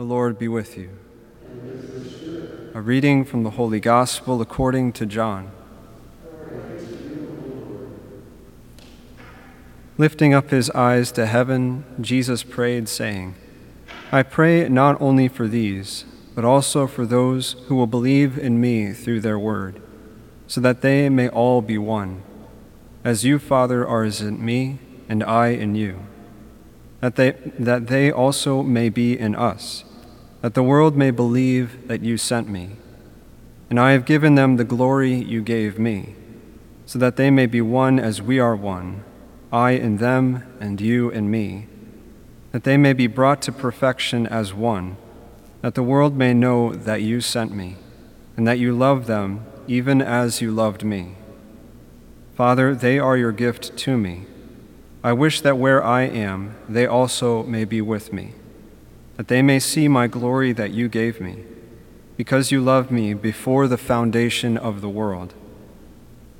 The Lord be with you. A reading from the Holy Gospel according to John. Lifting up his eyes to heaven, Jesus prayed, saying, I pray not only for these, but also for those who will believe in me through their word, so that they may all be one, as you, Father, are in me, and I in you, that they, that they also may be in us, that the world may believe that you sent me. And I have given them the glory you gave me, so that they may be one as we are one, I in them, and you in me that they may be brought to perfection as one, that the world may know that you sent me, and that you love them even as you loved me. Father, they are your gift to me. I wish that where I am, they also may be with me, that they may see my glory that you gave me, because you loved me before the foundation of the world.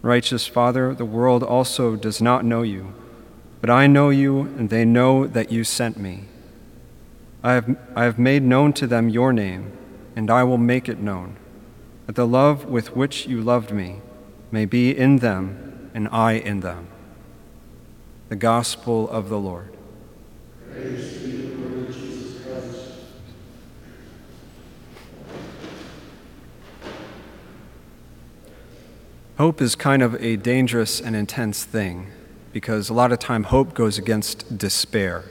Righteous Father, the world also does not know you but I know you, and they know that you sent me. I have, I have made known to them your name, and I will make it known, that the love with which you loved me may be in them, and I in them. The Gospel of the Lord. Praise to you, Lord Jesus Christ. Hope is kind of a dangerous and intense thing because a lot of time hope goes against despair.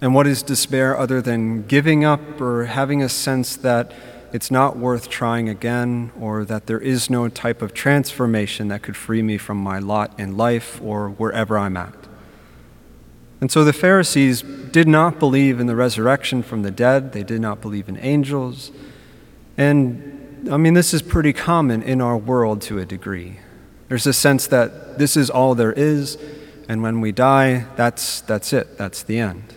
And what is despair other than giving up or having a sense that it's not worth trying again or that there is no type of transformation that could free me from my lot in life or wherever I'm at? And so the Pharisees did not believe in the resurrection from the dead, they did not believe in angels. And I mean, this is pretty common in our world to a degree. There's a sense that this is all there is, and when we die, that's, that's it, that's the end.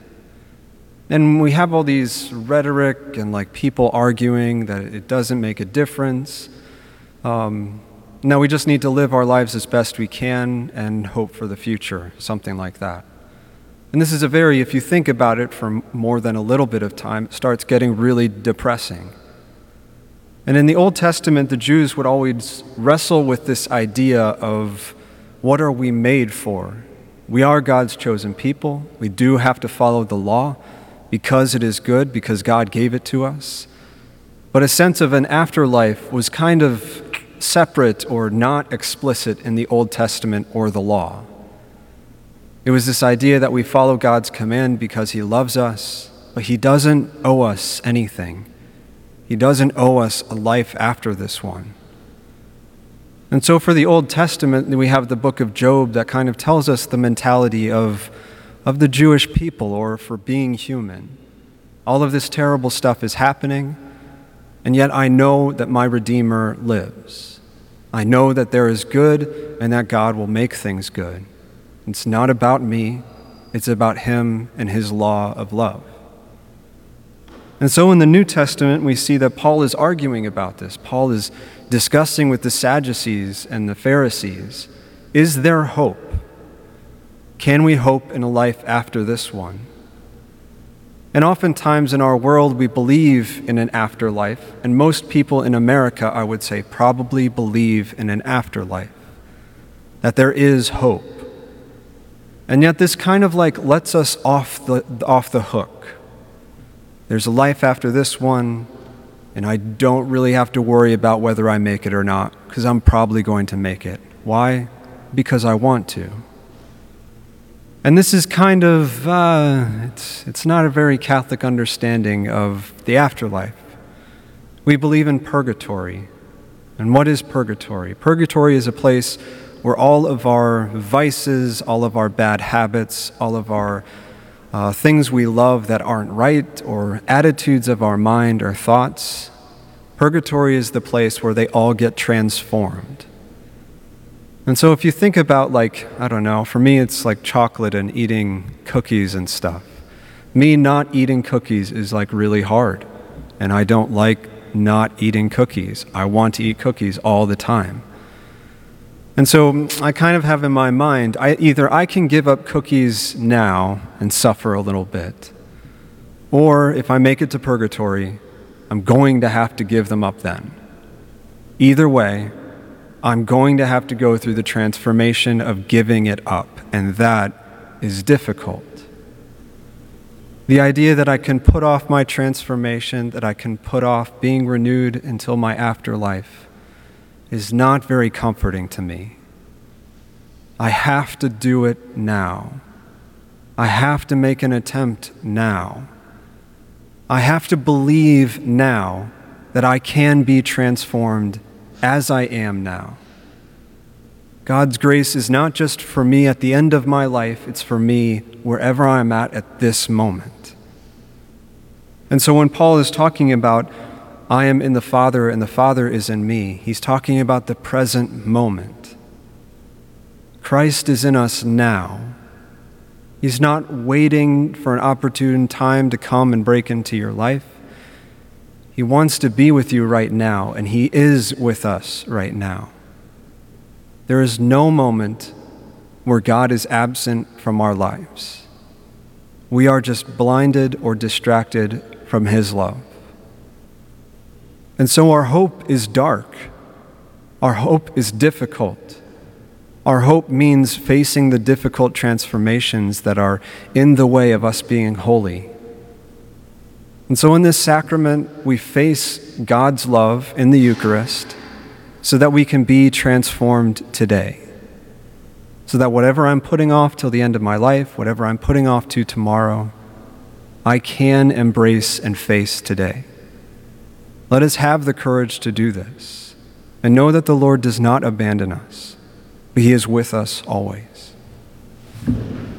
And we have all these rhetoric and like people arguing that it doesn't make a difference. Um, we just need to live our lives as best we can and hope for the future, something like that. And this is a very, if you think about it for more than a little bit of time, it starts getting really depressing. And in the Old Testament, the Jews would always wrestle with this idea of what are we made for? We are God's chosen people. We do have to follow the law because it is good, because God gave it to us. But a sense of an afterlife was kind of separate or not explicit in the Old Testament or the law. It was this idea that we follow God's command because He loves us, but He doesn't owe us anything. He doesn't owe us a life after this one. And so, for the Old Testament, we have the book of Job that kind of tells us the mentality of, of the Jewish people or for being human. All of this terrible stuff is happening, and yet I know that my Redeemer lives. I know that there is good and that God will make things good. It's not about me, it's about Him and His law of love. And so in the New Testament, we see that Paul is arguing about this. Paul is discussing with the Sadducees and the Pharisees is there hope? Can we hope in a life after this one? And oftentimes in our world, we believe in an afterlife, and most people in America, I would say, probably believe in an afterlife, that there is hope. And yet, this kind of like lets us off the, off the hook there's a life after this one, and I don't really have to worry about whether I make it or not, because I'm probably going to make it. Why? Because I want to. And this is kind of, uh, it's, it's not a very Catholic understanding of the afterlife. We believe in purgatory. And what is purgatory? Purgatory is a place where all of our vices, all of our bad habits, all of our uh, things we love that aren't right, or attitudes of our mind or thoughts. Purgatory is the place where they all get transformed. And so, if you think about, like, I don't know, for me, it's like chocolate and eating cookies and stuff. Me not eating cookies is like really hard. And I don't like not eating cookies. I want to eat cookies all the time. And so I kind of have in my mind I, either I can give up cookies now and suffer a little bit, Or if I make it to purgatory, I'm going to have to give them up then. Either way, I'm going to have to go through the transformation of giving it up, and that is difficult. The idea that I can put off my transformation, that I can put off being renewed until my afterlife, is not very comforting to me. I have to do it now. I have to make an attempt now. I have to believe now that I can be transformed as I am now. God's grace is not just for me at the end of my life, it's for me wherever I'm at at this moment. And so when Paul is talking about, I am in the Father and the Father is in me, he's talking about the present moment. Christ is in us now. He's not waiting for an opportune time to come and break into your life. He wants to be with you right now, and He is with us right now. There is no moment where God is absent from our lives. We are just blinded or distracted from His love. And so our hope is dark. Our hope is difficult. Our hope means facing the difficult transformations that are in the way of us being holy. And so in this sacrament, we face God's love in the Eucharist so that we can be transformed today. So that whatever I'm putting off till the end of my life, whatever I'm putting off to tomorrow, I can embrace and face today. Let us have the courage to do this and know that the Lord does not abandon us but He is with us always.